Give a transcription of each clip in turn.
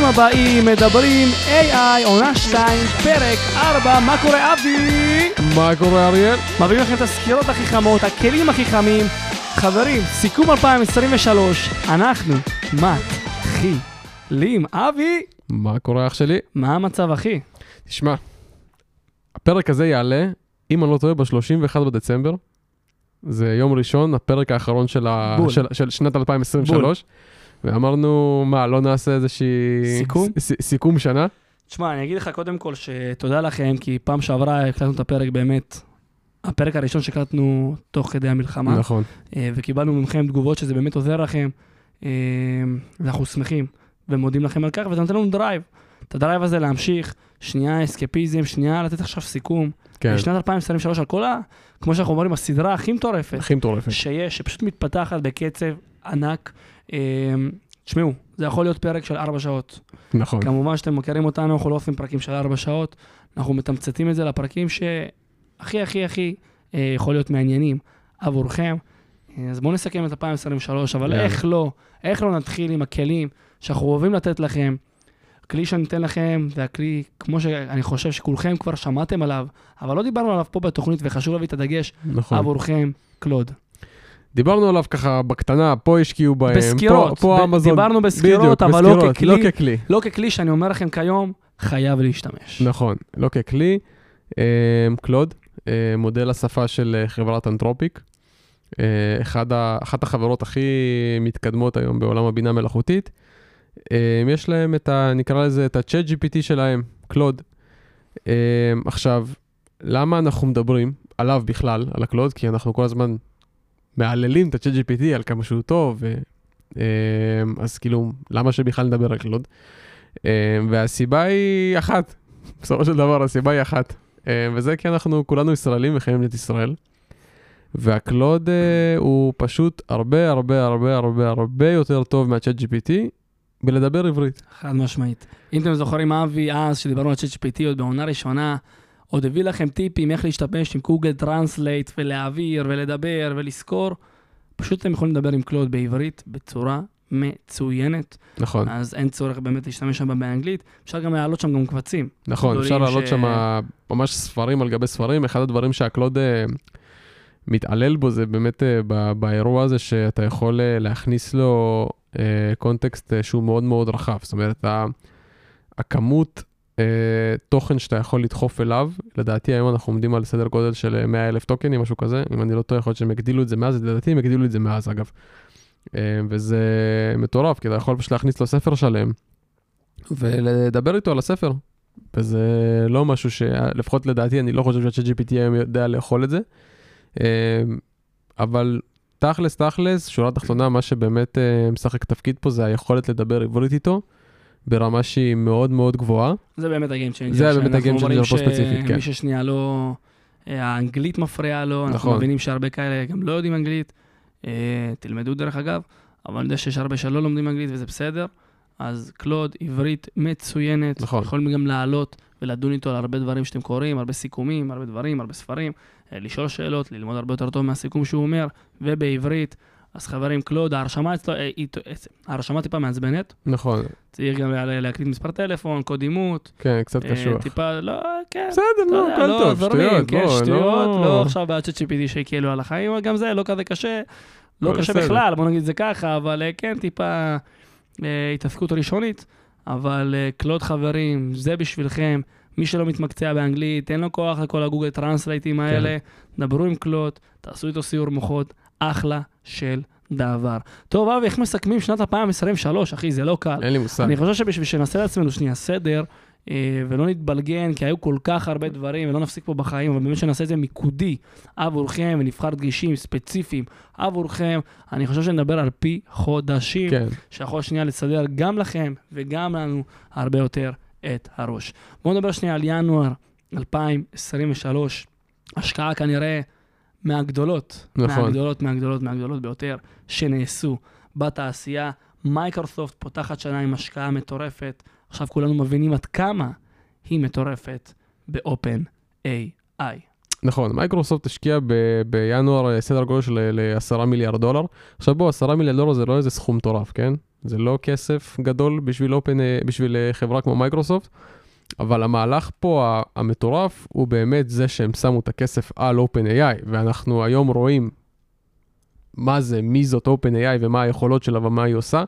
ברוכים הבאים, מדברים AI, עונה 2, פרק 4, מה קורה אבי? מה קורה אריאל? מביאים לכם את הסקירות הכי חמות, הכלים הכי חמים. חברים, סיכום 2023, אנחנו מתחילים. אבי, מה קורה אח שלי? מה המצב אחי? תשמע, הפרק הזה יעלה, אם אני לא טועה, ב-31 בדצמבר. זה יום ראשון, הפרק האחרון של, ה... בול. של, של שנת 2023. ואמרנו, מה, לא נעשה איזושהי... סיכום? ס, סיכום שנה? תשמע, אני אגיד לך קודם כל שתודה לכם, כי פעם שעברה הקלטנו את הפרק באמת, הפרק הראשון שהקלטנו תוך כדי המלחמה. נכון. אה, וקיבלנו מכם תגובות שזה באמת עוזר לכם, אה, ואנחנו שמחים ומודים לכם על כך, וזה נותן לנו drive. את ה drive הזה להמשיך, שנייה אסקפיזם, שנייה לתת עכשיו סיכום. כן, בשנת 2023 על כל ה... כמו שאנחנו אומרים, הסדרה הכי מטורפת הכי מטורפת. שיש, שפשוט מתפתחת בקצב ענק. אה, תשמעו, זה יכול להיות פרק של ארבע שעות. נכון. כמובן שאתם מכירים אותנו, אנחנו לא עושים פרקים של ארבע שעות, אנחנו מתמצתים את זה לפרקים שהכי הכי הכי אה, יכול להיות מעניינים עבורכם. אה, אז בואו נסכם את 2023, אבל יאללה. איך לא, איך לא נתחיל עם הכלים שאנחנו אוהבים לתת לכם. הכלי שאני אתן לכם זה הכלי, כמו שאני חושב שכולכם כבר שמעתם עליו, אבל לא דיברנו עליו פה בתוכנית, וחשוב להביא את הדגש נכון. עבורכם, קלוד. דיברנו עליו ככה בקטנה, פה השקיעו בהם, בסקירות, פה, פה ב- אמזון. דיברנו בסקירות, בדיוק, אבל לא בסקירות, ככלי. לא ככלי. לא ככלי שאני אומר לכם כיום, חייב להשתמש. נכון, לא ככלי. אה, קלוד, אה, מודל השפה של אה, חברת אנתרופיק. אה, אחד ה- אחת החברות הכי מתקדמות היום בעולם הבינה מלאכותית. אה, יש להם את ה... נקרא לזה את ה-chat GPT שלהם, קלוד. עכשיו, למה אנחנו מדברים עליו בכלל, על הקלוד? כי אנחנו כל הזמן מהללים את ה-chat GPT על כמה שהוא טוב. אה, אז כאילו, למה שבכלל נדבר על קלוד? אה, והסיבה היא אחת, בסופו של דבר הסיבה היא אחת, אה, וזה כי אנחנו כולנו ישראלים וחיים במדינת ישראל, והקלוד אה, הוא פשוט הרבה הרבה הרבה הרבה הרבה יותר טוב מהצ'אט GPT בלדבר עברית. חד משמעית. אם אתם זוכרים, אבי, אז, שדיברנו על ChatGPT עוד בעונה ראשונה, עוד הביא לכם טיפים איך להשתמש עם Google Translate ולהעביר ולדבר ולזכור. פשוט אתם יכולים לדבר עם קלוד בעברית בצורה מצוינת, נכון, אז אין צורך באמת להשתמש שם באנגלית. אפשר גם להעלות שם גם קבצים. נכון, אפשר להעלות ש- שם ממש ספרים על גבי ספרים, אחד הדברים שהקלוד אה, מתעלה בו זה באמת אה, באירוע הזה שאתה יכול אה, להכניס לו אה, קונטקסט אה, שהוא מאוד מאוד רחב, זאת אומרת, הכמות אה, תוכן שאתה יכול לדחוף אליו, לדעתי היום אנחנו עומדים על סדר גודל של 100 אלף טוקנים, משהו כזה, אם אני לא טועה, יכול להיות שהם הגדילו את זה מאז, לדעתי הם הגדילו את זה מאז אגב. אה, וזה מטורף, כי אתה יכול פשוט להכניס לו ספר שלם ולדבר איתו על הספר. וזה לא משהו ש... לפחות לדעתי, אני לא חושב שה-GPT היום יודע לאכול את זה. אה, אבל תכלס, תכלס, שורה תחתונה, מה שבאמת אה, משחק תפקיד פה זה היכולת לדבר עברית איתו, ברמה שהיא מאוד מאוד גבוהה. זה באמת ה game changer. זה באמת ה game changer פה ספציפית, כן. שמי ששנייה לא... אה, האנגלית מפריעה לו, אנחנו נכון. מבינים שהרבה כאלה גם לא יודעים אנגלית. אה, תלמדו דרך אגב, אבל אני יודע שיש הרבה שלא לומדים אנגלית וזה בסדר. אז קלוד, עברית מצוינת. נכון. יכולים גם לעלות ולדון איתו על הרבה דברים שאתם קוראים, הרבה סיכומים, הרבה דברים, הרבה ספרים, אה, לשאול שאלות, ללמוד הרבה יותר טוב מהסיכום שהוא אומר, ובעברית. אז חברים, קלוד, ההרשמה אצלו, אה, היא- ההרשמה טיפה מעצבנת. נכון, צריך גם לה- להקליט מספר טלפון, קוד אימות. כן, קצת אה, קשוח. טיפה, לא, כן. בסדר, נו, יודע, הכל לא, טוב, שטויות, כן, בוא, שטויות, לא... לא עכשיו בעצ'אט GPT שיקלו על החיים, גם זה לא כזה קשה, לא קשה. בכלל, בוא נגיד את זה ככה, אבל אה, כן, טיפה אה, התעסקות ראשונית, אבל אה, קלוד חברים, זה בשבילכם, מי שלא מתמקצע באנגלית, אין לו כוח לכל ה Google Translateים האלה, דברו עם קלוד, תעשו איתו סיור מוחות, אחלה של דבר. טוב, אבי, איך מסכמים שנת 2023, אחי, זה לא קל. אין לי מושג. אני חושב שבשביל שנעשה לעצמנו שנייה סדר, אה, ולא נתבלגן, כי היו כל כך הרבה דברים, ולא נפסיק פה בחיים, אבל באמת שנעשה את זה מיקודי עבורכם, ונבחר דגשים ספציפיים עבורכם, אני חושב שנדבר על פי חודשים, כן, שיכול שנייה לסדר גם לכם וגם לנו הרבה יותר את הראש. בואו נדבר שנייה על ינואר 2023, השקעה כנראה מהגדולות, נכון. מהגדולות, מהגדולות, מהגדולות ביותר שנעשו בתעשייה. מייקרוסופט פותחת שנה עם השקעה מטורפת, עכשיו כולנו מבינים עד כמה היא מטורפת ב-open AI. נכון, מייקרוסופט השקיעה ב- בינואר סדר גודל של ל-10 מיליארד דולר. עכשיו בוא, 10 מיליארד דולר זה לא איזה סכום מטורף, כן? זה לא כסף גדול בשביל, open, אה, בשביל אה, חברה כמו מייקרוסופט, אבל המהלך פה המטורף הוא באמת זה שהם שמו את הכסף על OpenAI, ואנחנו היום רואים מה זה, מי זאת OpenAI ומה היכולות שלה ומה היא עושה,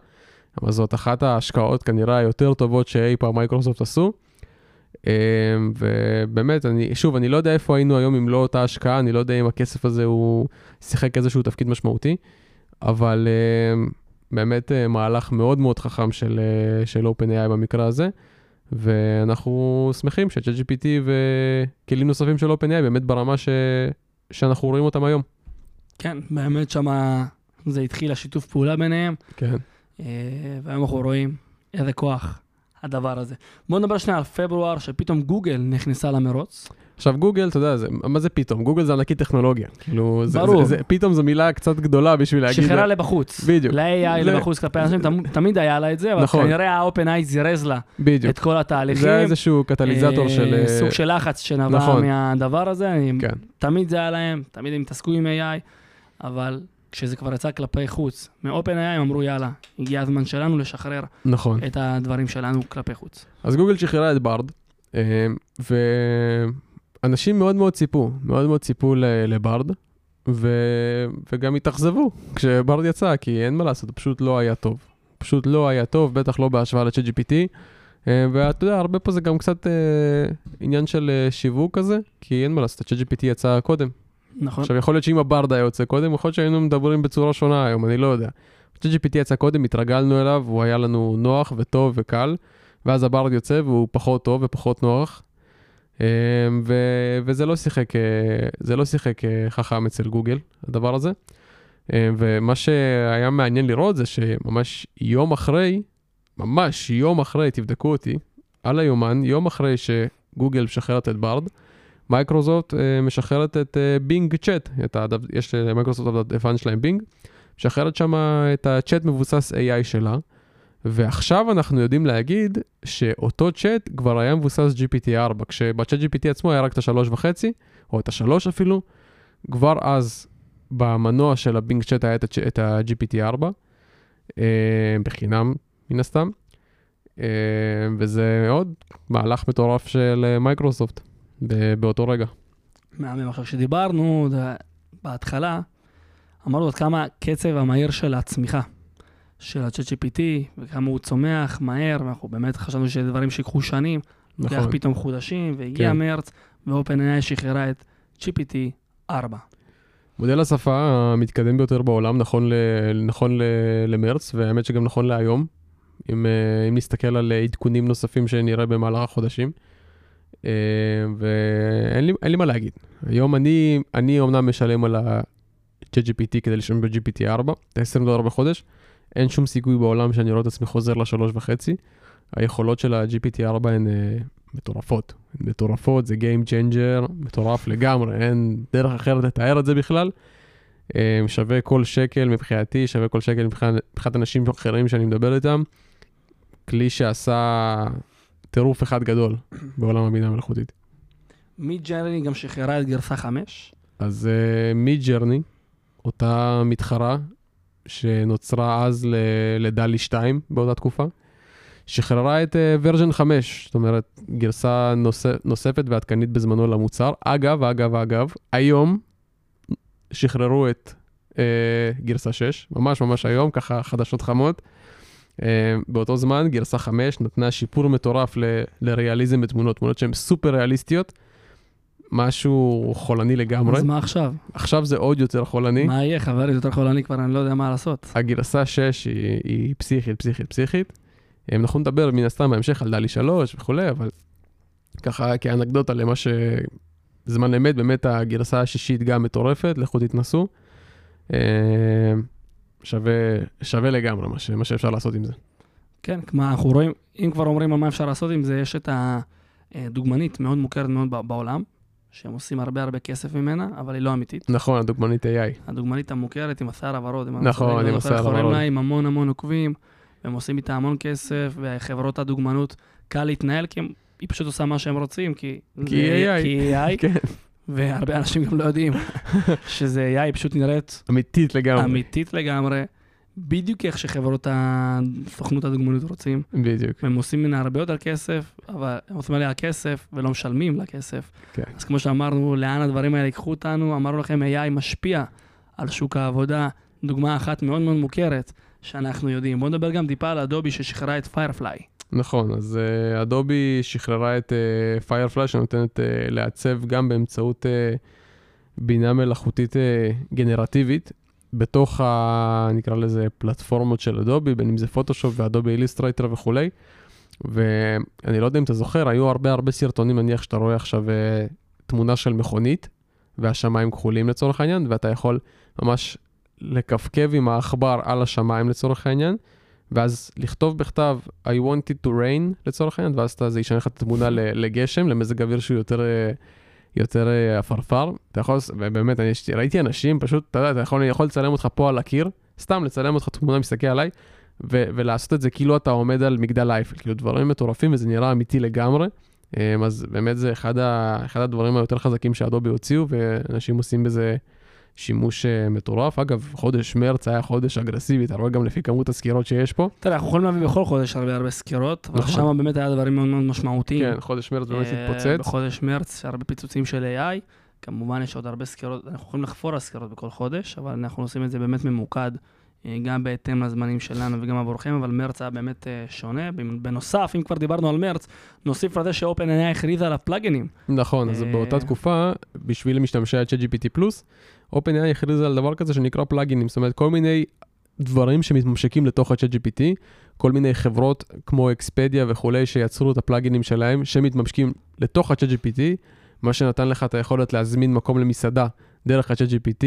אבל זאת אחת ההשקעות כנראה היותר טובות שאי פעם מייקרוסופט עשו. אה, ובאמת, אני, שוב, אני לא יודע איפה היינו היום אם לא אותה השקעה, אני לא יודע אם הכסף הזה הוא שיחק איזשהו תפקיד משמעותי, אבל אה, באמת אה, מהלך מאוד מאוד חכם של, אה, של OpenAI במקרה הזה, ואנחנו שמחים ש-ChatGPT וכלים נוספים של OpenAI באמת ברמה ש, שאנחנו רואים אותם היום. כן, באמת שמה זה התחיל השיתוף פעולה ביניהם, כן. אה, והיום אנחנו רואים איזה כוח הדבר הזה. בואו נדבר שנייה על פברואר, שפתאום גוגל נכנסה למרוץ. עכשיו גוגל, אתה יודע, זה, מה זה פתאום? גוגל זה ענקית טכנולוגיה. כאילו, זה, ברור. זה, זה, פתאום זו מילה קצת גדולה בשביל להגיד... שחררה לבחוץ. בדיוק. ל-AI זה- לבחוץ כלפי אנשים, תמ- תמיד היה לה את זה, אבל נכון. כנראה ה-OpenAI זירז לה בדיוק. את כל התהליכים. זה היה איזשהו קטליזטור אה, של... אה, סוג של לחץ שנבע נכון. מהדבר הזה. כן. תמיד זה היה להם, תמיד הם התעסקו עם AI, אבל כשזה כבר יצא כלפי חוץ, מ-OpenAI הם אמרו, יאללה, הגיע הזמן שלנו לשחרר נכון. את הדברים שלנו כלפי חוץ. אז גוגל שחררה את ברד, אה, ואנשים מאוד מאוד ציפו, מאוד מאוד ציפו לברד, ו... וגם התאכזבו כשברד יצא, כי אין מה לעשות, פשוט לא היה טוב. פשוט לא היה טוב, בטח לא בהשוואה ל-chat GPT. אה, ואתה יודע, הרבה פה זה גם קצת אה, עניין של אה, שיווק כזה, כי אין מה לעשות, ה-chat GPT יצא קודם. נכון? עכשיו, יכול להיות שאם הברד היה יוצא קודם, יכול להיות שהיינו מדברים בצורה שונה היום, אני לא יודע. ChatGPT יצא קודם, התרגלנו אליו, הוא היה לנו נוח וטוב וקל, ואז הברד יוצא והוא פחות טוב ופחות נוח. אמ, ו- וזה לא שיחק, אה, זה לא שיחק אה, חכם אצל גוגל, הדבר הזה. אמ, ומה שהיה מעניין לראות זה שממש יום אחרי, ממש יום אחרי, תבדקו אותי, על היומן, יום אחרי שגוגל משחררת את ברד, מייקרוסופט אה, משחררת את אה, Bing Chat, את הדו, יש למייקרוסופט את הדפדפן שלהם Bing, משחררת שם את הצ'אט מבוסס AI שלה, ועכשיו אנחנו יודעים להגיד שאותו צ'אט כבר היה מבוסס GPT-4, כשב ChatGPT עצמו היה רק את השלוש וחצי, או את השלוש אפילו, כבר אז במנוע של ה Bing Chat היה את, הצ'- את ה-GPT-4, אה, בחינם מן הסתם, אה, וזה עוד מהלך מטורף של אה, מייקרוסופט באותו רגע. עכשיו, כשדיברנו זה- בהתחלה, אמרנו עד כמה הקצב המהיר של הצמיחה של ה-chat GPT, וכמה הוא צומח מהר, ואנחנו באמת חשבנו שזה דברים שיקחו שנים, לוקח נכון. פתאום חודשים, והגיע כן. מרץ, ו-OpenAI שחררה את GPT 4. מודל השפה המתקדם ביותר בעולם נכון, ל, נכון ל, למרץ, והאמת שגם נכון להיום, אם, אה, אם נסתכל על עדכונים נוספים שנראה במהלך החודשים. אה, ואין לי, לי מה להגיד. היום אני, אני אומנם משלם על ה-ChatGPT כדי לשלם ב-GPT 4, את ה-20 דולר בחודש. אין שום סיכוי בעולם שאני רואה את עצמי חוזר לשלוש וחצי. היכולות של ה-GPT 4 הן אה, מטורפות. הן מטורפות, זה Game Changer, מטורף לגמרי, אין דרך אחרת לתאר את זה בכלל. אה, שווה כל שקל מבחינתי, שווה כל שקל מבחינת אנשים אחרים שאני מדבר איתם. כלי שעשה טירוף אחד גדול בעולם הבינה המלאכותית. Midjourney גם שחררה את גרסה 5. אז Midjourney, אותה מתחרה שנוצרה אז ל DALL-E 2 באותה תקופה, שחררה את version 5, זאת אומרת, גרסה נוס... נוספת ועדכנית בזמנו למוצר. אגב, אגב, אגב, היום שחררו את uh, גרסה 6, ממש ממש היום, ככה חדשות חמות. Uh, באותו זמן, גרסה 5 נתנה שיפור מטורף ל- לריאליזם בתמונות, תמונות שהן סופר ריאליסטיות. משהו חולני לגמרי. אז מה עכשיו? עכשיו זה עוד יותר חולני. מה יהיה, חבר? יותר חולני כבר, אני לא יודע מה לעשות. הגרסה 6 היא, היא פסיכית, פסיכית, פסיכית. אה, אנחנו נדבר מן הסתם בהמשך על דלי 3 וכולי, אבל ככה כאנקדוטה למה שזמן אמת, באמת הגרסה השישית גם מטורפת, לכו תתנסו. אה, שווה, שווה לגמרי מה, ש, מה שאפשר לעשות עם זה. כן, כמו אנחנו רואים, אם כבר אומרים על מה אפשר לעשות עם זה, יש את הדוגמנית מאוד מוכרת מאוד בעולם, שהם עושים הרבה הרבה כסף ממנה, אבל היא לא אמיתית. נכון, הדוגמנית AI. הדוגמנית המוכרת עם השיער הוורוד. אני נכון, צודק, עם לא השיער הוורוד. לה, עם המון המון עוקבים, והם עושים איתה המון כסף, וחברות הדוגמנות, קל להתנהל, כי הם, היא פשוט עושה מה שהם רוצים, כי... כי AI. כי AI, כן. והרבה אנשים גם לא יודעים שזה AI, פשוט נראית אמיתית לגמרי. אמיתית לגמרי, בדיוק איך שחברות הסוכנות הדוגמנות רוצים. בדיוק. הם עושים ממנה הרבה יותר כסף, אבל הם עושים עליה כסף ולא משלמים לה כסף. כן. אז כמו שאמרנו, לאן הדברים האלה ייקחו אותנו, אמרנו לכם, AI משפיע על שוק העבודה. דוגמה אחת מאוד מאוד מוכרת שאנחנו יודעים. בואו נדבר גם טיפה על אדובי ששחררה את פיירפליי. נכון, אז uh, אדובי שחררה את אה, שנותנת אה, לעצב גם באמצעות אה, בינה מלאכותית אה, גנרטיבית בתוך, ה, נקרא לזה, פלטפורמות של Adobe, בין אם זה פוטושופ ו Adobe Illustrator וכולי. ואני לא יודע אם אתה זוכר, היו הרבה הרבה סרטונים, נניח שאתה רואה עכשיו אה, תמונה של מכונית, והשמיים כחולים לצורך העניין, ואתה יכול ממש לכפכב עם העכבר על השמיים לצורך העניין, ואז לכתוב בכתב I want it to rain לצורך העניין, ואז אתה, זה ישנה לך את התמונה לגשם, למזג אוויר שהוא יותר, אה, יותר אה, עפרפר. אתה יכול, ובאמת, אני ראיתי אנשים, פשוט, אתה יודע, אתה יכול, יכול לצלם אותך פה על הקיר, סתם לצלם אותך תמונה, מסתכל עליי, ו- ולעשות את זה כאילו אתה עומד על מגדל אייפל, כאילו דברים מטורפים, וזה נראה אמיתי לגמרי. אה, אז באמת זה אחד, ה- אחד הדברים היותר חזקים שאדובי הוציאו, ואנשים עושים בזה שימוש uh, מטורף. אגב, חודש מרץ היה חודש אגרסיבי, אתה רואה גם לפי כמות הסקירות שיש פה. יודע, אנחנו יכולים להביא בכל חודש הרבה הרבה סקירות, אבל נכון. שם באמת היה דברים מאוד מאוד משמעותיים. כן, חודש מרץ באמת אה, התפוצץ. בחודש מרץ, הרבה פיצוצים של AI. כמובן יש עוד הרבה סקירות, אנחנו יכולים לחפור על סקירות בכל חודש, אבל אנחנו עושים את זה באמת ממוקד, אה, גם בהתאם לזמנים שלנו וגם עבורכם, אבל מרץ היה באמת אה, שונה. בנוסף, אם כבר דיברנו על מרץ, נוסיף לזה ש-OpenAI הכריזה על הפלאגינים. נכון, אז אה, באותה תקופה, בשביל משתמשי ה-ChatGPT פלוס, OpenAI הכריזה על דבר כזה שנקרא פלאגינים, זאת אומרת, כל מיני דברים שמתממשקים לתוך ה-ChatGPT, כל מיני חברות כמו אקספדיה וכולי, שיצרו את הפלאגינים שלהם, שמתממשקים לתוך ה-ChatGPT, מה שנתן לך את היכולת להזמין מקום למסעדה דרך ה-ChatGPT,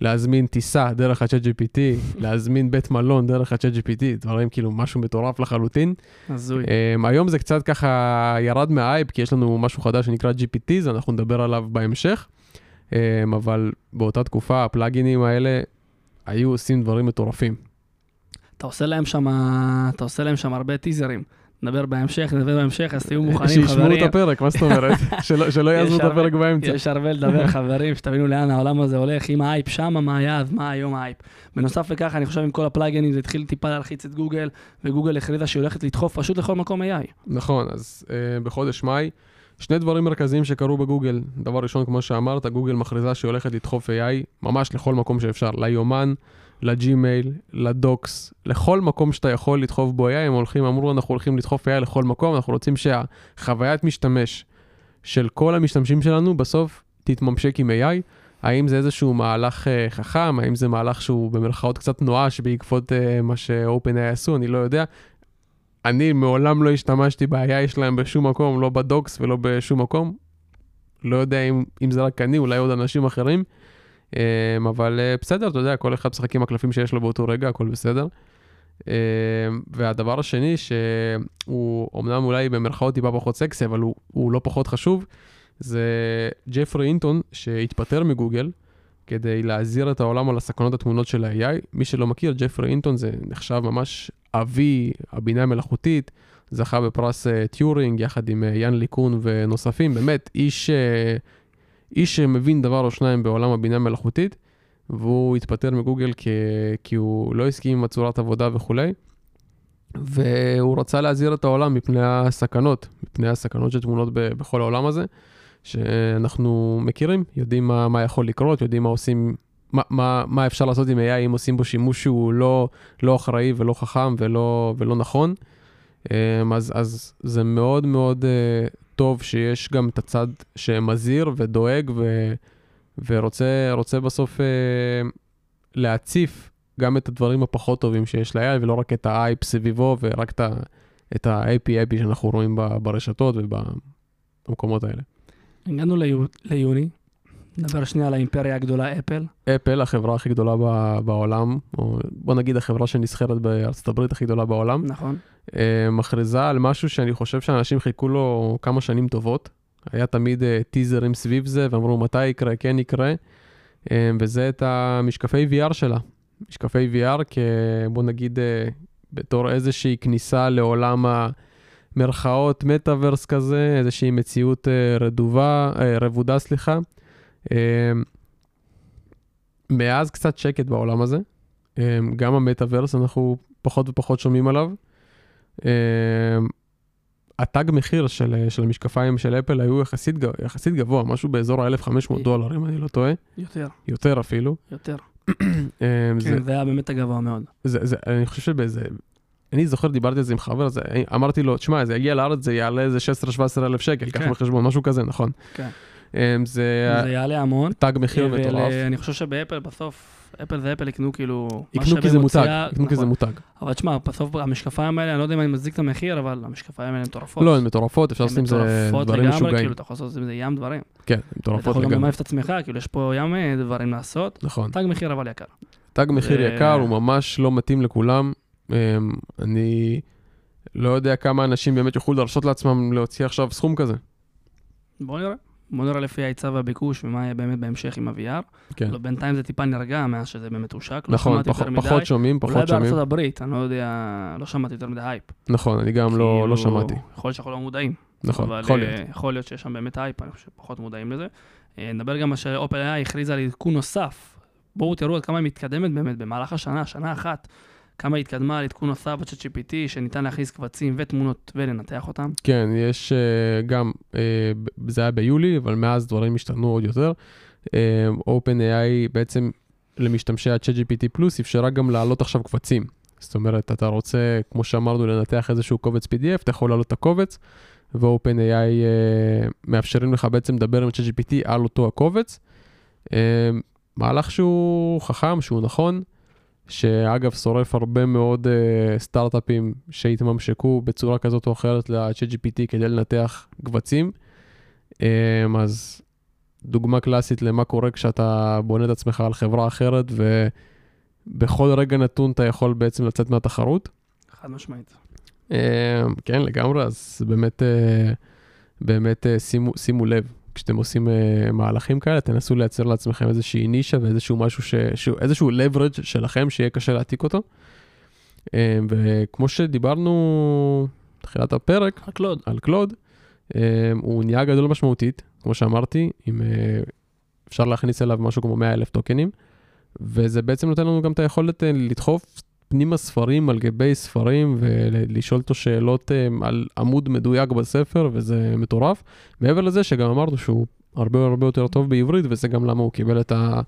להזמין טיסה דרך ה-ChatGPT, להזמין בית מלון דרך ה-ChatGPT, דברים כאילו משהו מטורף לחלוטין. הזוי. Um, היום זה קצת ככה ירד מהאייפ, כי יש לנו משהו חדש שנקרא GPT, אז אנחנו נדבר עליו בהמשך. Um, אבל באותה תקופה הפלאגינים האלה היו עושים דברים מטורפים. אתה עושה להם שם, אתה עושה להם שם הרבה טיזרים. נדבר בהמשך, נדבר בהמשך, אז תהיו מוכנים, שישמעו חברים. את הפרק, מה זאת אומרת? שלא, יעזבו את הפרק באמצע. יש הרבה לדבר, חברים, שתבינו לאן העולם הזה הולך. אם האייפ שמה, מה היה, אז מה היום האייפ. בנוסף לכך, אני חושב עם כל הפלאגנים, זה התחיל טיפה להלחיץ את גוגל, וגוגל הכריזה שהיא הולכת לדחוף פשוט לכל מקום AI. נכון, אז uh, בחודש מאי, שני דברים מרכזיים שקרו בגוגל. דבר ראשון, כמו שאמרת, גוגל מכריזה שהיא הולכת לדחוף AI ממש לכל מקום שאפשר, ליומן, ל Gmail, ל Docs, לכל מקום שאתה יכול לדחוף בו AI, הם הולכים, אמרו, אנחנו הולכים לדחוף AI לכל מקום, אנחנו רוצים שהחוויית משתמש של כל המשתמשים שלנו בסוף תתממשק עם AI. האם זה איזשהו מהלך אה, חכם, האם זה מהלך שהוא במרכאות קצת נואש בעקבות אה, מה ש-OpenAI עשו, אני לא יודע. אני מעולם לא השתמשתי ב-AI שלהם בשום מקום, לא בדוקס ולא בשום מקום. לא יודע אם, אם זה רק אני, אולי עוד אנשים אחרים. Um, אבל uh, בסדר, אתה יודע, כל אחד משחק עם הקלפים שיש לו באותו רגע, הכל בסדר. Um, והדבר השני, שהוא אמנם אולי במרכאות טיפה פחות סקסי, אבל הוא, הוא לא פחות חשוב, זה ג'פרי אינטון שהתפטר מגוגל כדי להזהיר את העולם על הסכנות התמונות של ה-AI. מי שלא מכיר, ג'פרי אינטון זה נחשב ממש אבי הבינה המלאכותית, זכה בפרס uh, טיורינג יחד עם uh, יאן ליקון ונוספים, באמת איש, uh, איש שמבין דבר או שניים בעולם הבינה המלאכותית, והוא התפטר מגוגל כי, כי הוא לא הסכים עם הצורת עבודה וכולי. והוא רצה להזהיר את העולם מפני הסכנות, מפני הסכנות שטמונות בכל העולם הזה, שאנחנו מכירים, יודעים מה, מה יכול לקרות, יודעים מה עושים, מה, מה, מה אפשר לעשות עם AI אם עושים בו שימוש שהוא לא, לא אחראי ולא חכם ולא, ולא נכון. אמ, אז, אז זה מאוד מאוד אה, טוב שיש גם את הצד שמזהיר ודואג ו, ורוצה רוצה בסוף אה, להציף גם את הדברים הפחות טובים שיש ל-AI ולא רק את האייפ סביבו ורק את ה- את ה-AP-AP שאנחנו רואים ברשתות ובמקומות האלה. הגענו ליו- ליוני, נדבר שנייה על האימפריה הגדולה אפל. אפל, החברה הכי גדולה ב- בעולם, או בוא נגיד החברה שנסחרת בארצות הברית הכי גדולה בעולם, נכון. אה, מכריזה על משהו שאני חושב שאנשים חיכו לו כמה שנים טובות. היה תמיד אה, טיזרים סביב זה, ואמרו מתי יקרה, כן יקרה, אה, וזה את המשקפי VR שלה. משקפי VR, כ... בוא נגיד, אה, בתור איזושהי כניסה לעולם המרכאות, מטאוורס כזה, איזושהי מציאות אה, רדובה, אה, רבודה, סליחה. אה, מאז קצת שקט בעולם הזה. אה, גם המטאוורס, אנחנו פחות ופחות שומעים עליו. אה, התג מחיר של, של המשקפיים של אפל היו יחסית, יחסית גבוה, משהו באזור ה-1500 דולר, אם אני לא טועה, יותר, יותר אפילו. יותר. אה, זה, כן, זה היה באמת הגבוה מאוד. זה, זה, אני חושב שבאיזה, אני זוכר, דיברתי על זה עם חבר, זה, אמרתי לו, תשמע, זה יגיע לארץ, זה יעלה איזה 16-17 אלף שקל, קח כן. בחשבון, משהו כזה, נכון. כן. אה, זה זה יעלה המון. תג מחיר מטורף. אה, אני חושב שבאפל בסוף, אפל זה אפל יקנו כאילו... יקנו כי זה מותג, יקנו כי זה נכון. מותג. אבל תשמע, בסוף המשקפיים האלה, אני לא יודע אם אני מצדיק את המחיר, אבל המשקפיים האלה הן מטורפות. לא, הן מטורפות, אפשר לעשות עם זה דברים לגמרי, משוגעים. כאילו, אתה יכול לעשות עם זה ים דברים. כן, הן אתה מטורפות יכול גם לגמרי. למנף את עצמך, כאילו, יש פה ים אה, דברים לעשות. נכון. תג מחיר אבל יקר. תג מחיר יקר, הוא ממש לא מתאים לכולם. אמ, אני לא יודע כמה אנשים באמת יוכלו להרשות לעצמם להוציא עכשיו סכום כזה. בוא נראה. נראה לפי ההיצע והביקוש ומה יהיה באמת בהמשך עם ה-VR. כן. לא, בינתיים זה טיפה נרגע מאז שזה באמת הושק. לא נכון, פחות- יותר מדי. פחות שומעים, אולי פחות שומעים. בארצות הברית, אני לא יודע, לא שמעתי יותר מדי הייפ. נכון, אני גם לא לא כאילו, שמעתי. יכול להיות שאנחנו לא מודעים. נכון, אבל יכול אה, להיות. יכול להיות שיש שם באמת הייפ, אני חושב שפחות מודעים לזה. אה, נדבר גם על ש OpenAI הכריזה על עדכון נוסף. בואו תראו עד כמה היא מתקדמת באמת במהלך השנה, שנה אחת. כמה היא התקדמה על עדכון נוסף ב-chat GPT, שניתן להכניס קבצים ותמונות ולנתח אותם. כן, יש אה, גם, ב- זה היה ביולי, אבל מאז דברים השתנו עוד יותר. אה, OpenAI בעצם למשתמשי ה-ChatGPT פלוס אפשרה גם להעלות עכשיו קבצים. זאת אומרת, אתה רוצה, כמו שאמרנו, לנתח איזשהו קובץ PDF, אתה יכול להעלות את הקובץ, ו-OpenAI אה, מאפשרים לך בעצם לדבר עם ChatGPT על אותו הקובץ. אה, מהלך שהוא חכם, שהוא נכון, שאגב שורף הרבה מאוד אה, סטארט-אפים שהתממשקו בצורה כזאת או אחרת ל-ChatGPT כדי לנתח קבצים. אה, אז דוגמה קלאסית למה קורה כשאתה בונה את עצמך על חברה אחרת ובכל רגע נתון אתה יכול בעצם לצאת מהתחרות. חד משמעית. אה, כן, לגמרי, אז באמת, אה, באמת אה, שימו, שימו לב, כשאתם עושים אה, מהלכים כאלה, תנסו לייצר לעצמכם איזושהי נישה ואיזשהו משהו, ש, שהוא, איזשהו leverage שלכם שיהיה קשה להעתיק אותו. אה, וכמו שדיברנו בתחילת הפרק רק לוד. על קלוד, אה, הוא נהיה גדול משמעותית, כמו שאמרתי, עם, אה, אפשר להכניס אליו משהו כמו 100 אלף טוקנים, וזה בעצם נותן לנו גם את היכולת אה, לדחוף פנימה ספרים על גבי ספרים ולשאול אותו שאלות אה, על עמוד מדויק בספר, וזה מטורף. מעבר לזה שגם אמרנו שהוא הרבה הרבה יותר טוב בעברית, וזה גם למה הוא קיבל את ה...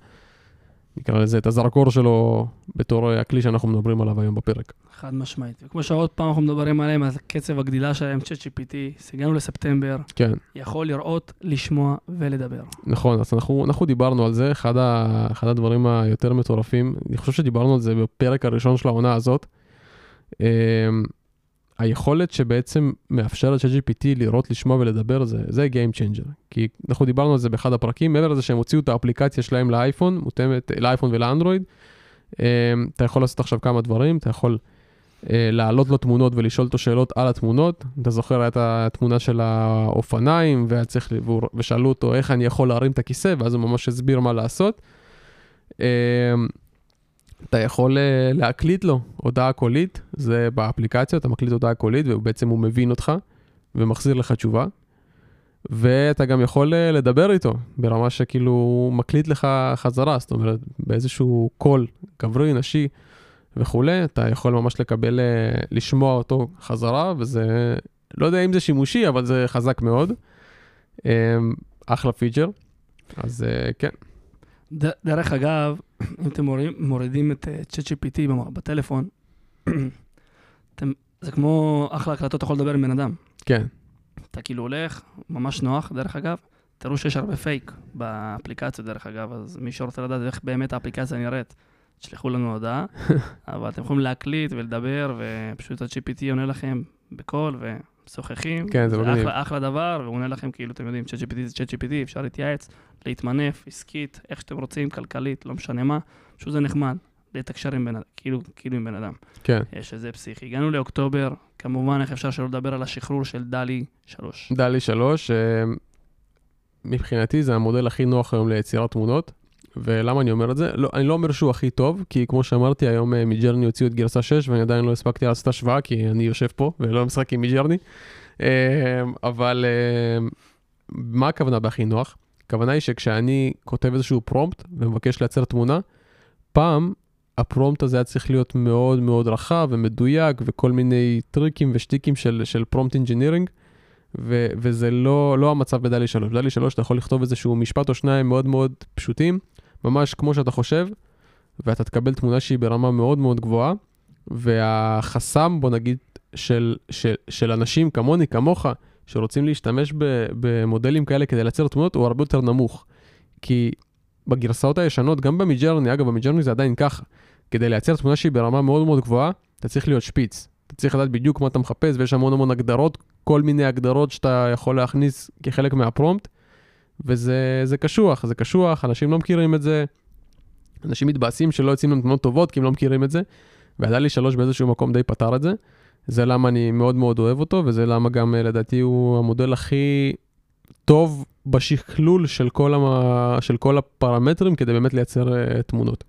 נקרא לזה, את הזרקור שלו בתור הכלי שאנחנו מדברים עליו היום בפרק. חד משמעית. וכמו שעוד פעם אנחנו מדברים עליהם, אז קצב הגדילה שלהם, chat GPT, הגענו לספטמבר, כן, יכול לראות, לשמוע ולדבר. נכון, אז אנחנו, אנחנו דיברנו על זה, אחד, ה, אחד הדברים היותר מטורפים, אני חושב שדיברנו על זה בפרק הראשון של העונה הזאת. היכולת שבעצם מאפשרת ChatGPT לראות, לשמוע ולדבר, זה, זה Game Changer. כי אנחנו דיברנו על זה באחד הפרקים, מעבר לזה שהם הוציאו את האפליקציה שלהם לאייפון, מותאמת לאייפון ולאנדרואיד, um, אתה יכול לעשות עכשיו כמה דברים, אתה יכול uh, להעלות לו תמונות ולשאול אותו שאלות על התמונות. אתה זוכר, הייתה התמונה של האופניים, והוא- ושאלו אותו איך אני יכול להרים את הכיסא, ואז הוא ממש הסביר מה לעשות. אתה יכול אה, להקליט לו הודעה קולית, זה באפליקציה, אתה מקליט הודעה קולית ובעצם הוא מבין אותך ומחזיר לך תשובה. ואתה גם יכול אה, לדבר איתו ברמה שכאילו הוא מקליט לך חזרה, זאת אומרת באיזשהו קול גברי, נשי וכולי, אתה יכול ממש לקבל, אה, לשמוע אותו חזרה, וזה, לא יודע אם זה שימושי, אבל זה חזק מאוד. אחלה פיצ'ר, אז כן, דרך אגב, אם אתם מורידים, מורידים את אה, ChatGPT במ- בטלפון, אתם, זה כמו אחלה הקלטות, אתה יכול לדבר עם בן אדם. כן, אתה כאילו הולך, ממש נוח, דרך אגב. תראו שיש הרבה פייק באפליקציות, דרך אגב, אז מי שרוצה לדעת איך באמת האפליקציה נראית, תשלחו לנו הודעה, אבל אתם יכולים להקליט ולדבר, ופשוט ה-GPT עונה לכם בקול, ומשוחחים. כן, זה מגניב. אחלה, אחלה דבר, והוא עונה לכם, כאילו, אתם יודעים, ChatGPT זה ChatGPT, אפשר להתייעץ, להתמנף, עסקית, איך שאתם רוצים, כלכלית, לא משנה מה, פשוט זה נחמד, לתקשר עם בן אדם, כאילו, כאילו עם בן אדם. כן. יש איזה פסיכי. הגענו לאוקטובר, כמובן, איך אפשר שלא לדבר על השחרור של דלי 3. דלי 3, אה, מבחינתי זה המודל הכי נוח היום ליצירת תמונות. ולמה אני אומר את זה? לא, אני לא אומר שהוא הכי טוב, כי כמו שאמרתי, היום אה, מידג'רני הוציאו את גרסה 6, ואני עדיין לא הספקתי לעשות השוואה, כי אני יושב פה ולא משחק עם מידג'רני. אה, אבל אה, מה הכוונה בהכי נוח? הכוונה היא שכשאני כותב איזשהו פרומפט ומבקש לייצר תמונה, פעם הפרומפט הזה היה צריך להיות מאוד מאוד רחב ומדויק וכל מיני טריקים ושטיקים של, של prompt engineering, וזה לא, לא המצב ב DALL-E 3. ב DALL-E 3 אתה יכול לכתוב איזשהו משפט או שניים מאוד מאוד פשוטים, ממש כמו שאתה חושב, ואתה תקבל תמונה שהיא ברמה מאוד מאוד גבוהה, והחסם, בוא נגיד, של, של, של אנשים כמוני, כמוך, שרוצים להשתמש במודלים כאלה כדי לייצר תמונות, הוא הרבה יותר נמוך. כי בגרסאות הישנות, גם במידג'רני, אגב, במידג'רני זה עדיין ככה. כדי לייצר תמונה שהיא ברמה מאוד מאוד גבוהה, אתה צריך להיות שפיץ. אתה צריך לדעת בדיוק מה אתה מחפש, ויש המון המון הגדרות, כל מיני הגדרות שאתה יכול להכניס כחלק מהפרומפט, וזה קשוח, זה קשוח, אנשים לא מכירים את זה, אנשים מתבאסים שלא יוצאים להם תמונות טובות כי הם לא מכירים את זה, ועדה לי שלוש באיזשהו מקום די פתר את זה. זה למה אני מאוד מאוד אוהב אותו, וזה למה גם אה, לדעתי הוא המודל הכי טוב בשכלול של כל, המ... של כל הפרמטרים כדי באמת לייצר uh, תמונות.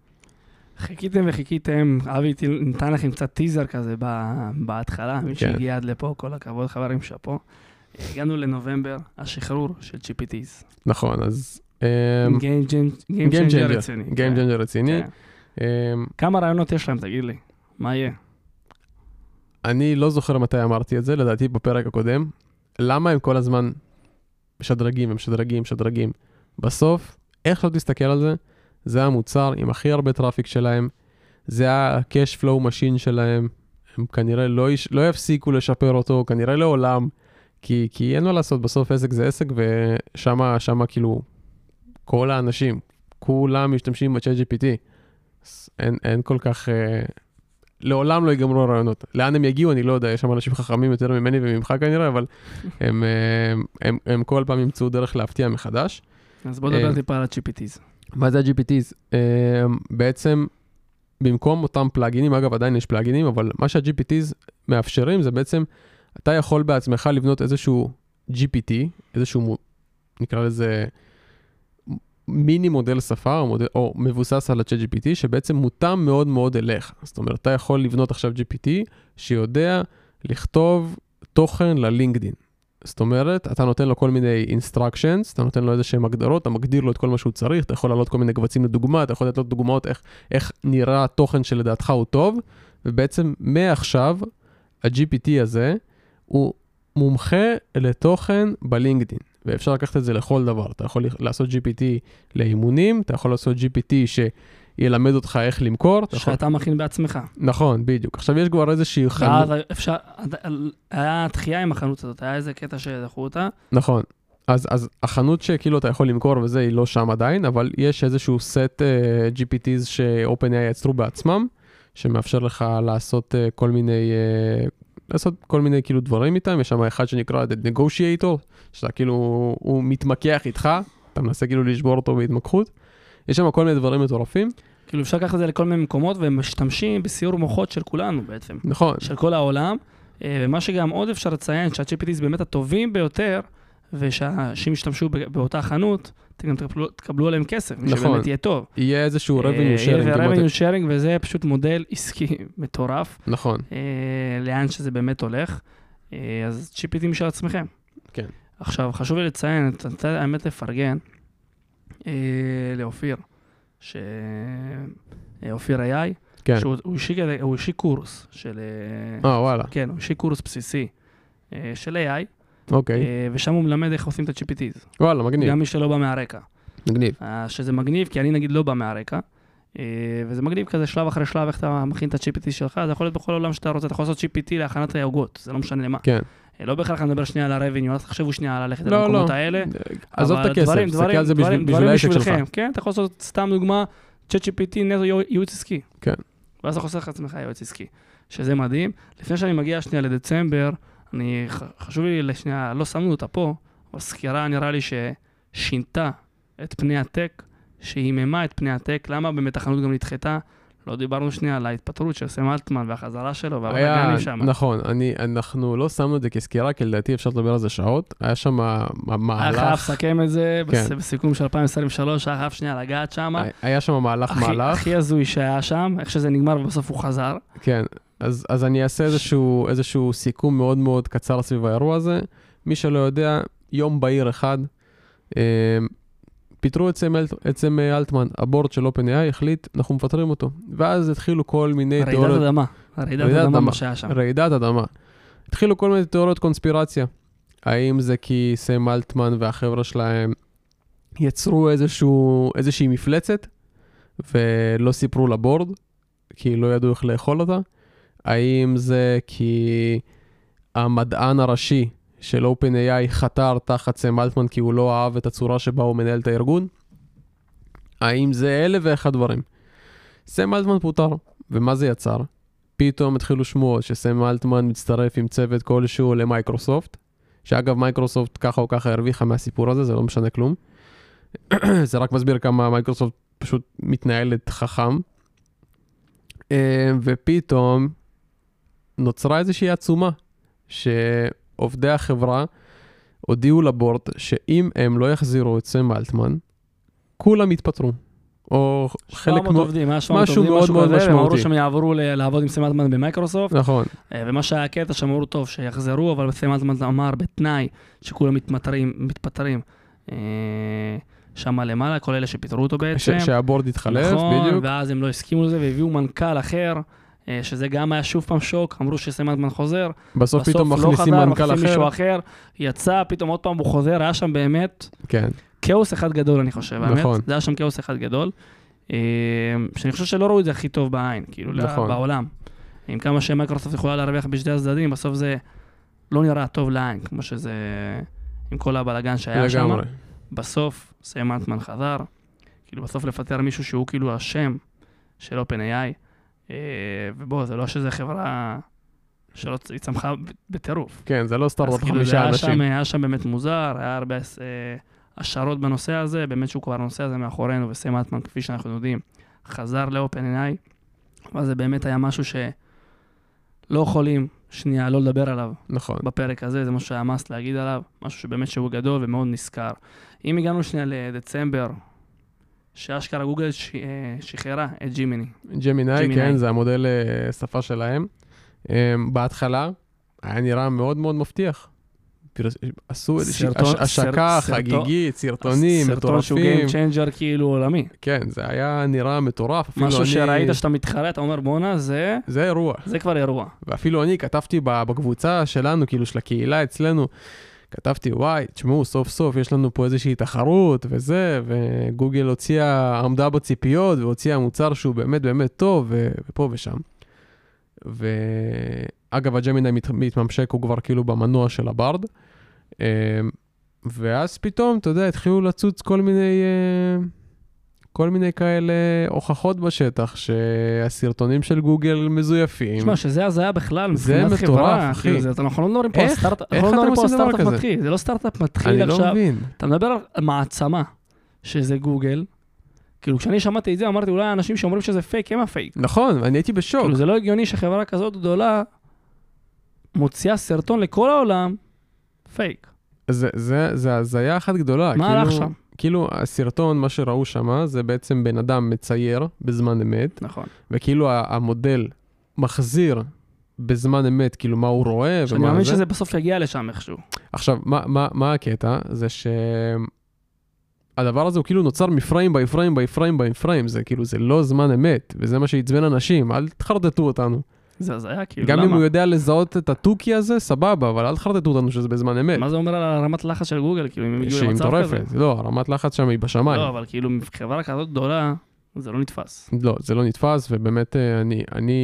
חיכיתם וחיכיתם, אבי נתן לכם קצת טיזר כזה בהתחלה, מי כן. שהגיע עד לפה, כל הכבוד חברים שאפו. הגענו לנובמבר, השחרור של GPTs. נכון, אז... Game Changer רציני. Game Changer רציני. כמה רעיונות יש להם, תגיד לי, מה יהיה? אני לא זוכר מתי אמרתי את זה, לדעתי בפרק הקודם. למה הם כל הזמן משדרגים, הם משדרגים, משדרגים? בסוף, איך שלא תסתכל על זה, זה המוצר עם הכי הרבה traffic שלהם, זה ה-cash flow machine שלהם, הם כנראה לא, יש, לא יפסיקו לשפר אותו, כנראה לעולם, כי, כי אין מה לעשות, בסוף עסק זה עסק, ושם כאילו כל האנשים, כולם משתמשים ב-chat GPT. אין, אין כל כך, אה, לעולם לא ייגמרו הרעיונות. לאן הם יגיעו, אני לא יודע, יש שם אנשים חכמים יותר ממני וממך כנראה, אבל הם, הם, הם, הם, הם כל פעם ימצאו דרך להפתיע מחדש. אז בוא נדבר אה, טיפה על ה-GPTs. מה זה ה-GPTs? אה, בעצם, במקום אותם פלאגינים, אגב, עדיין יש פלאגינים, אבל מה שה-GPTs מאפשרים זה בעצם, אתה יכול בעצמך לבנות איזשהו GPT, איזשהו, נקרא לזה, מיני מודל שפה או, מודל, או מבוסס על ה-chat GPT, שבעצם מותאם מאוד מאוד אליך. זאת אומרת, אתה יכול לבנות עכשיו GPT שיודע לכתוב תוכן ללינקדין. זאת אומרת, אתה נותן לו כל מיני instructions, אתה נותן לו איזה שהם הגדרות, אתה מגדיר לו את כל מה שהוא צריך, אתה יכול להעלות כל מיני קבצים לדוגמה, אתה יכול לתת לו דוגמאות איך, איך נראה התוכן שלדעתך הוא טוב, ובעצם מעכשיו, ה-GPT הזה הוא מומחה לתוכן בלינקדין. ואפשר לקחת את זה לכל דבר. אתה יכול לעשות GPT לאימונים, אתה יכול לעשות GPT שילמד אותך איך למכור. שאתה יכול... מכין בעצמך. נכון, בדיוק. עכשיו יש כבר איזושהי חנות. אפשר, היה דחייה עם החנות הזאת, היה איזה קטע שדחו אותה. נכון. אז, אז החנות שכאילו אתה יכול למכור וזה, היא לא שם עדיין, אבל יש איזשהו סט uh, GPTs ש-OpenAI יצרו בעצמם, שמאפשר לך לעשות uh, כל מיני uh, לעשות כל מיני כאילו דברים איתם, יש שם אחד שנקרא The Negotiator, שאתה כאילו, הוא מתמקח איתך, אתה מנסה כאילו לשבור אותו בהתמקחות. יש שם כל מיני דברים מטורפים. כאילו אפשר לקחת את זה לכל מיני מקומות, והם משתמשים בסיור מוחות של כולנו בעצם. נכון. של כל העולם. אה, ומה שגם עוד אפשר לציין, זה באמת הטובים ביותר, ושאנשים ישתמשו באותה חנות, אתם גם תקבלו, תקבלו עליהם כסף, נכון. שבאמת יהיה טוב. יהיה איזשהו revenue sharing. יהיה revenue sharing, וזה פשוט מודל עסקי מטורף. נכון. אה, לאן שזה באמת הולך. אה, אז צ'יפיטים משל עצמכם. כן. עכשיו, חשוב לי לציין, את האמת לפרגן אה, לאופיר, שאופיר AI, כן. שהוא השיק קורס של... אה, וואלה. כן, הוא השיק קורס בסיסי אה, של AI. אוקיי. אה, ושם הוא מלמד איך עושים את ה-GPTs. וואלה, מגניב. גם מי שלא בא מהרקע. מגניב. אה, שזה מגניב, כי אני נגיד לא בא מהרקע. אה, וזה מגניב כזה שלב אחרי שלב, איך אתה מכין את ה-GPT שלך, זה יכול להיות בכל עולם שאתה רוצה, אתה יכול לעשות GPT להכנת העוגות, זה לא משנה למה. כן. לא בהכרח נדבר שנייה על ה-revenue, אז תחשבו שנייה על ללכת לא, למקומות לא. האלה. עזוב את הכסף, תסתכל על זה בשביל העסק שלך. כן, אתה יכול לעשות סתם דוגמה, ChatGPT נטו ייעוץ עסקי. כן. ואז אתה חוסך לך עצמך ייעוץ עסקי, שזה מדהים. לפני שאני מגיע שנייה לדצמבר, אני, חשוב לי לשנייה, לא שמנו אותה פה, אבל סקירה נראה לי ששינתה את פני הטק, שהיממה את פני הטק, למה באמת החנות גם נדחתה? לא דיברנו שנייה על ההתפטרות של סם אלטמן והחזרה שלו והבלגנים שם. נכון, אני, אנחנו לא שמנו את זה כסקירה, כי לדעתי אפשר לדבר על זה שעות. היה שם מהלך... היה חייב לסכם את זה כן. בסיכום של 2023, היה חייב שנייה לגעת שם. היה שם מהלך מהלך. הכי הזוי שהיה שם, איך שזה נגמר ובסוף הוא חזר. כן, אז, אז אני אעשה איזשהו, איזשהו סיכום מאוד מאוד קצר סביב האירוע הזה. מי שלא יודע, יום בהיר אחד, אה, פיטרו את סם, את סם אה, אלטמן, הבורד של OpenAI החליט, אנחנו מפטרים אותו. ואז התחילו כל מיני רעידת תיאוריות, אדמה. רעידת רעידת אדמה, אדמה. מה שהיה שם. רעידת אדמה. התחילו כל מיני תיאוריות קונספירציה. האם זה כי סם אלטמן והחבר'ה שלהם יצרו איזשהו, איזושהי מפלצת ולא סיפרו לבורד, כי לא ידעו איך לאכול אותה? האם זה כי המדען הראשי של OpenAI חתר תחת סם אלטמן כי הוא לא אהב את הצורה שבה הוא מנהל את הארגון? האם זה אלף ואחד דברים? סם אלטמן פוטר, ומה זה יצר? פתאום התחילו שמועות שסם אלטמן מצטרף עם צוות כלשהו למייקרוסופט, שאגב מייקרוסופט ככה או ככה הרוויחה מהסיפור הזה, זה לא משנה כלום. זה רק מסביר כמה מייקרוסופט פשוט מתנהלת חכם. אה, ופתאום נוצרה איזושהי עצומה, שעובדי החברה הודיעו לבורד שאם הם לא יחזירו את סם אלטמן, כולם יתפטרו. או חלק 700 מאוד... עובדים, היה 700 משהו עובדים, מאוד משהו מאוד כזה, והם אמרו משמעותי. שהם יעברו לעבוד עם סם אלטמן במייקרוסופט, נכון, אה, ומה שהיה הקטע שהם אמרו, טוב, שיחזרו, אבל סם אלטמן אמר בתנאי שכולם מתמטרים, מתפטרים אה, שם למעלה, כל אלה שפיטרו אותו ש- בעצם. שהבורד יתחלף, נכון, בדיוק. ואז הם לא הסכימו לזה והביאו מנכ"ל אחר, שזה גם היה שוב פעם שוק, אמרו שסם אלטמן חוזר, בסוף בסוף פתאום לא מכניסים חזר, מנכ"ל אחר. מישהו אחר, יצא, פתאום עוד פעם הוא חוזר, היה שם באמת כן, כאוס אחד גדול, אני חושב, האמת. נכון. זה היה שם כאוס אחד גדול, אה, שאני חושב שלא ראו את זה הכי טוב בעין, כאילו, נכון. בעולם. עם כמה שמייקרוסופט יכולה להרוויח בשני הצדדים, בסוף זה לא נראה טוב לעין, כמו שזה, עם כל הבלאגן שהיה שם. לגמרי. בסוף, סם אלטמן חזר, כאילו בסוף לפטר מישהו שהוא כאילו השם של OpenAI, אה, ובוא, זה לא שזה חברה שלא היא צמחה בטירוף. כן, זה לא אז סטארט-אפ כאילו חמישה היה אנשים. שם, היה שם באמת מוזר, היה הרבה אה, השערות בנושא הזה, באמת שהוא כבר הנושא הזה מאחורינו, וסם אלטמן, כפי שאנחנו יודעים, חזר ל-OpenAI, אבל זה באמת היה משהו שלא יכולים שנייה לא לדבר עליו נכון. בפרק הזה, זה משהו שהיה מס להגיד עליו, משהו שבאמת שהוא גדול ומאוד נזכר. אם הגענו שנייה לדצמבר, שאשכרה גוגל ש... אה, שחררה את ג'ימיני. ג'מיני. כן, זה המודל אה, שפה שלהם. אה, בהתחלה היה נראה מאוד מאוד מבטיח. עשו איזושהי השקה סרט- חגיגית, סרטונים סרטון שהוא מטורפים. Game Changer כאילו עולמי. כן, זה היה נראה מטורף. משהו אני- שראית שאתה מתחרה, אתה אומר בואנה, זה, זה אירוע. זה כבר אירוע. ואפילו אני כתבתי בקבוצה שלנו, כאילו של הקהילה אצלנו, כתבתי, וואי, תשמעו, סוף סוף יש לנו פה איזושהי תחרות וזה, וגוגל הוציאה, עמדה בציפיות והוציאה מוצר שהוא באמת באמת טוב, ופה ושם. ואגב, הג'מיני מת- מתממשק, הוא כבר כאילו במנוע של הברד. אמ, ואז פתאום, אתה יודע, התחילו לצוץ כל מיני, אה, כל מיני כאלה הוכחות בשטח, שהסרטונים של גוגל מזויפים. תשמע, שזה הזיה בכלל, זה מטורף, חברה, אחי. כאילו, זה- אנחנו לא מדברים פה על איך- סטארט- איך אנחנו לא מדברים פה על סטארט-אפ? מתחיל, זה לא סטארט-אפ אני מתחיל לא עכשיו. מבין. אתה מדבר על מעצמה, שזה גוגל. כאילו, כשאני שמעתי את זה, אמרתי, אולי האנשים שאומרים שזה פייק, הם הפייק. נכון, אני הייתי בשוק. כאילו, זה לא הגיוני שחברה כזאת גדולה מוציאה סרטון לכל העולם, פייק. זה הזיה אחת גדולה. מה כאילו, הלך שם? כאילו, הסרטון, מה שראו שם, זה בעצם בן אדם מצייר בזמן אמת, נכון. וכאילו המודל מחזיר בזמן אמת, כאילו, מה הוא רואה ומה מאמין זה. שזה בסוף יגיע לשם איכשהו. עכשיו, מה, מה, מה הקטע? זה ש... הדבר הזה הוא כאילו נוצר מפריים בי פריים בי פריים בי פריים, זה כאילו, זה לא זמן אמת, וזה מה שעצבן אנשים, אל תחרטטו אותנו. זה הזיה, כאילו, גם למה? אם הוא יודע לזהות את התוכי הזה, סבבה, אבל אל תחרטטו אותנו שזה בזמן אמת. מה זה אומר על הרמת לחץ של גוגל, כאילו, אם הם הגיעו שהיא למצב כזה? מטורפת. לא, הרמת לחץ שם היא בשמיים. לא, אבל כאילו, חברה כזאת גדולה, זה לא נתפס. לא, זה לא נתפס, ובאמת אה, אני, אני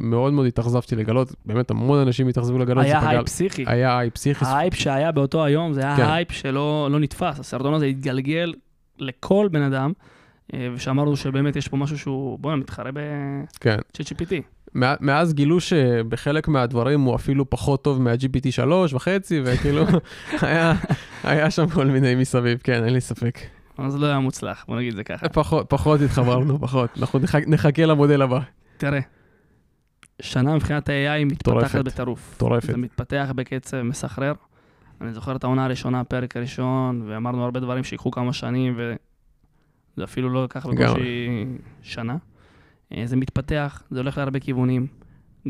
מאוד מאוד התאכזבתי לגלות, באמת המון אנשים התאכזבו לגלות היה הייפ פסיכי. היה הייפ פסיכי. ההייפ שהיה באותו היום, זה היה כן. הייפ שלא לא נתפס. הסרטון הזה התגלגל לכל בן אדם, אה, ושאמרנו שבאמת יש פה משהו שהוא, בוא'נה, מתחרה כן. ב-ChatGPT. מא- מאז גילו שבחלק מהדברים הוא אפילו פחות טוב מה-GPT 3 וחצי, וכאילו, היה, היה שם כל מיני מסביב, כן, אין לי ספק. אז לא היה מוצלח, בוא נגיד זה ככה. פחות, פחות התחברנו, פחות. אנחנו נחכה, נחכה למודל הבא. תראה, שנה מבחינת ה-AI מתפתחת. בטירוף. מטורפת. זה מתפתח בקצב מסחרר. אני זוכר את העונה הראשונה, הפרק הראשון, ואמרנו הרבה דברים שיקחו כמה שנים, וזה אפילו לא לקח. בקושי שנה. אה, זה מתפתח, זה הולך להרבה כיוונים,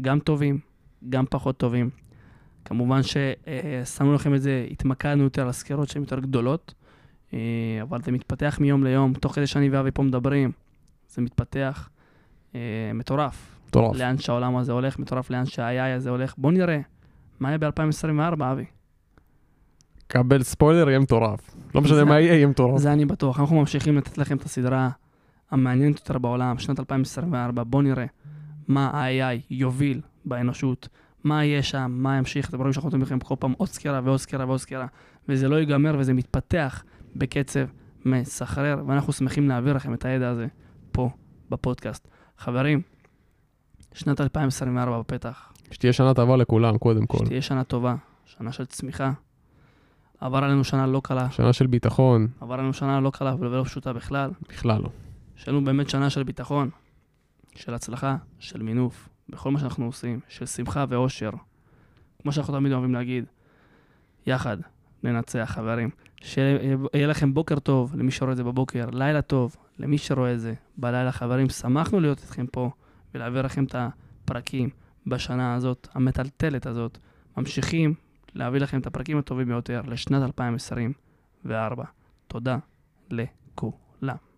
גם טובים, גם פחות טובים. כמובן ששמנו לכם את זה, התמקדנו יותר על סקירות שהן יותר גדולות, אה, אבל זה מתפתח מיום ליום, תוך כדי שאני ואבי פה מדברים, זה מתפתח אה, מטורף. מטורף. לאן שהעולם הזה הולך, מטורף לאן שה-AI הזה הולך. בוא נראה, מה יהיה ב-2024, אבי? קבל ספוילר, יהיה מטורף. לא משנה מה יהיה, יהיה מטורף. זה אני בטוח. אנחנו ממשיכים לתת לכם את הסדרה המעניינת יותר בעולם, שנת 2024. בואו נראה מה ה-AI יוביל באנושות, מה יהיה שם, מה ימשיך. אתם רואים שאנחנו נותנים לכם כל פעם עוד סקירה ועוד סקירה ועוד סקירה, וזה לא ייגמר וזה מתפתח בקצב מסחרר, ואנחנו שמחים להעביר לכם את הידע הזה פה בפודקאסט. חברים, שנת 2024 בפתח. שתהיה שנה טובה לכולם, קודם כל. שתהיה שנה טובה, שנה של צמיחה. עבר עלינו שנה לא קלה, שנה של ביטחון, עבר עלינו שנה לא קלה ולא פשוטה בכלל. בכלל לא. יש לנו באמת שנה של ביטחון, של הצלחה, של מינוף, בכל מה שאנחנו עושים, של שמחה ואושר. כמו שאנחנו תמיד אוהבים להגיד, יחד ננצח, חברים. שיהיה לכם בוקר טוב למי שרואה את זה בבוקר, לילה טוב למי שרואה את זה בלילה, חברים. שמחנו להיות איתכם פה ולהעביר לכם את הפרקים בשנה הזאת, המטלטלת הזאת. ממשיכים להביא לכם את הפרקים הטובים ביותר לשנת 2024. תודה לכולם.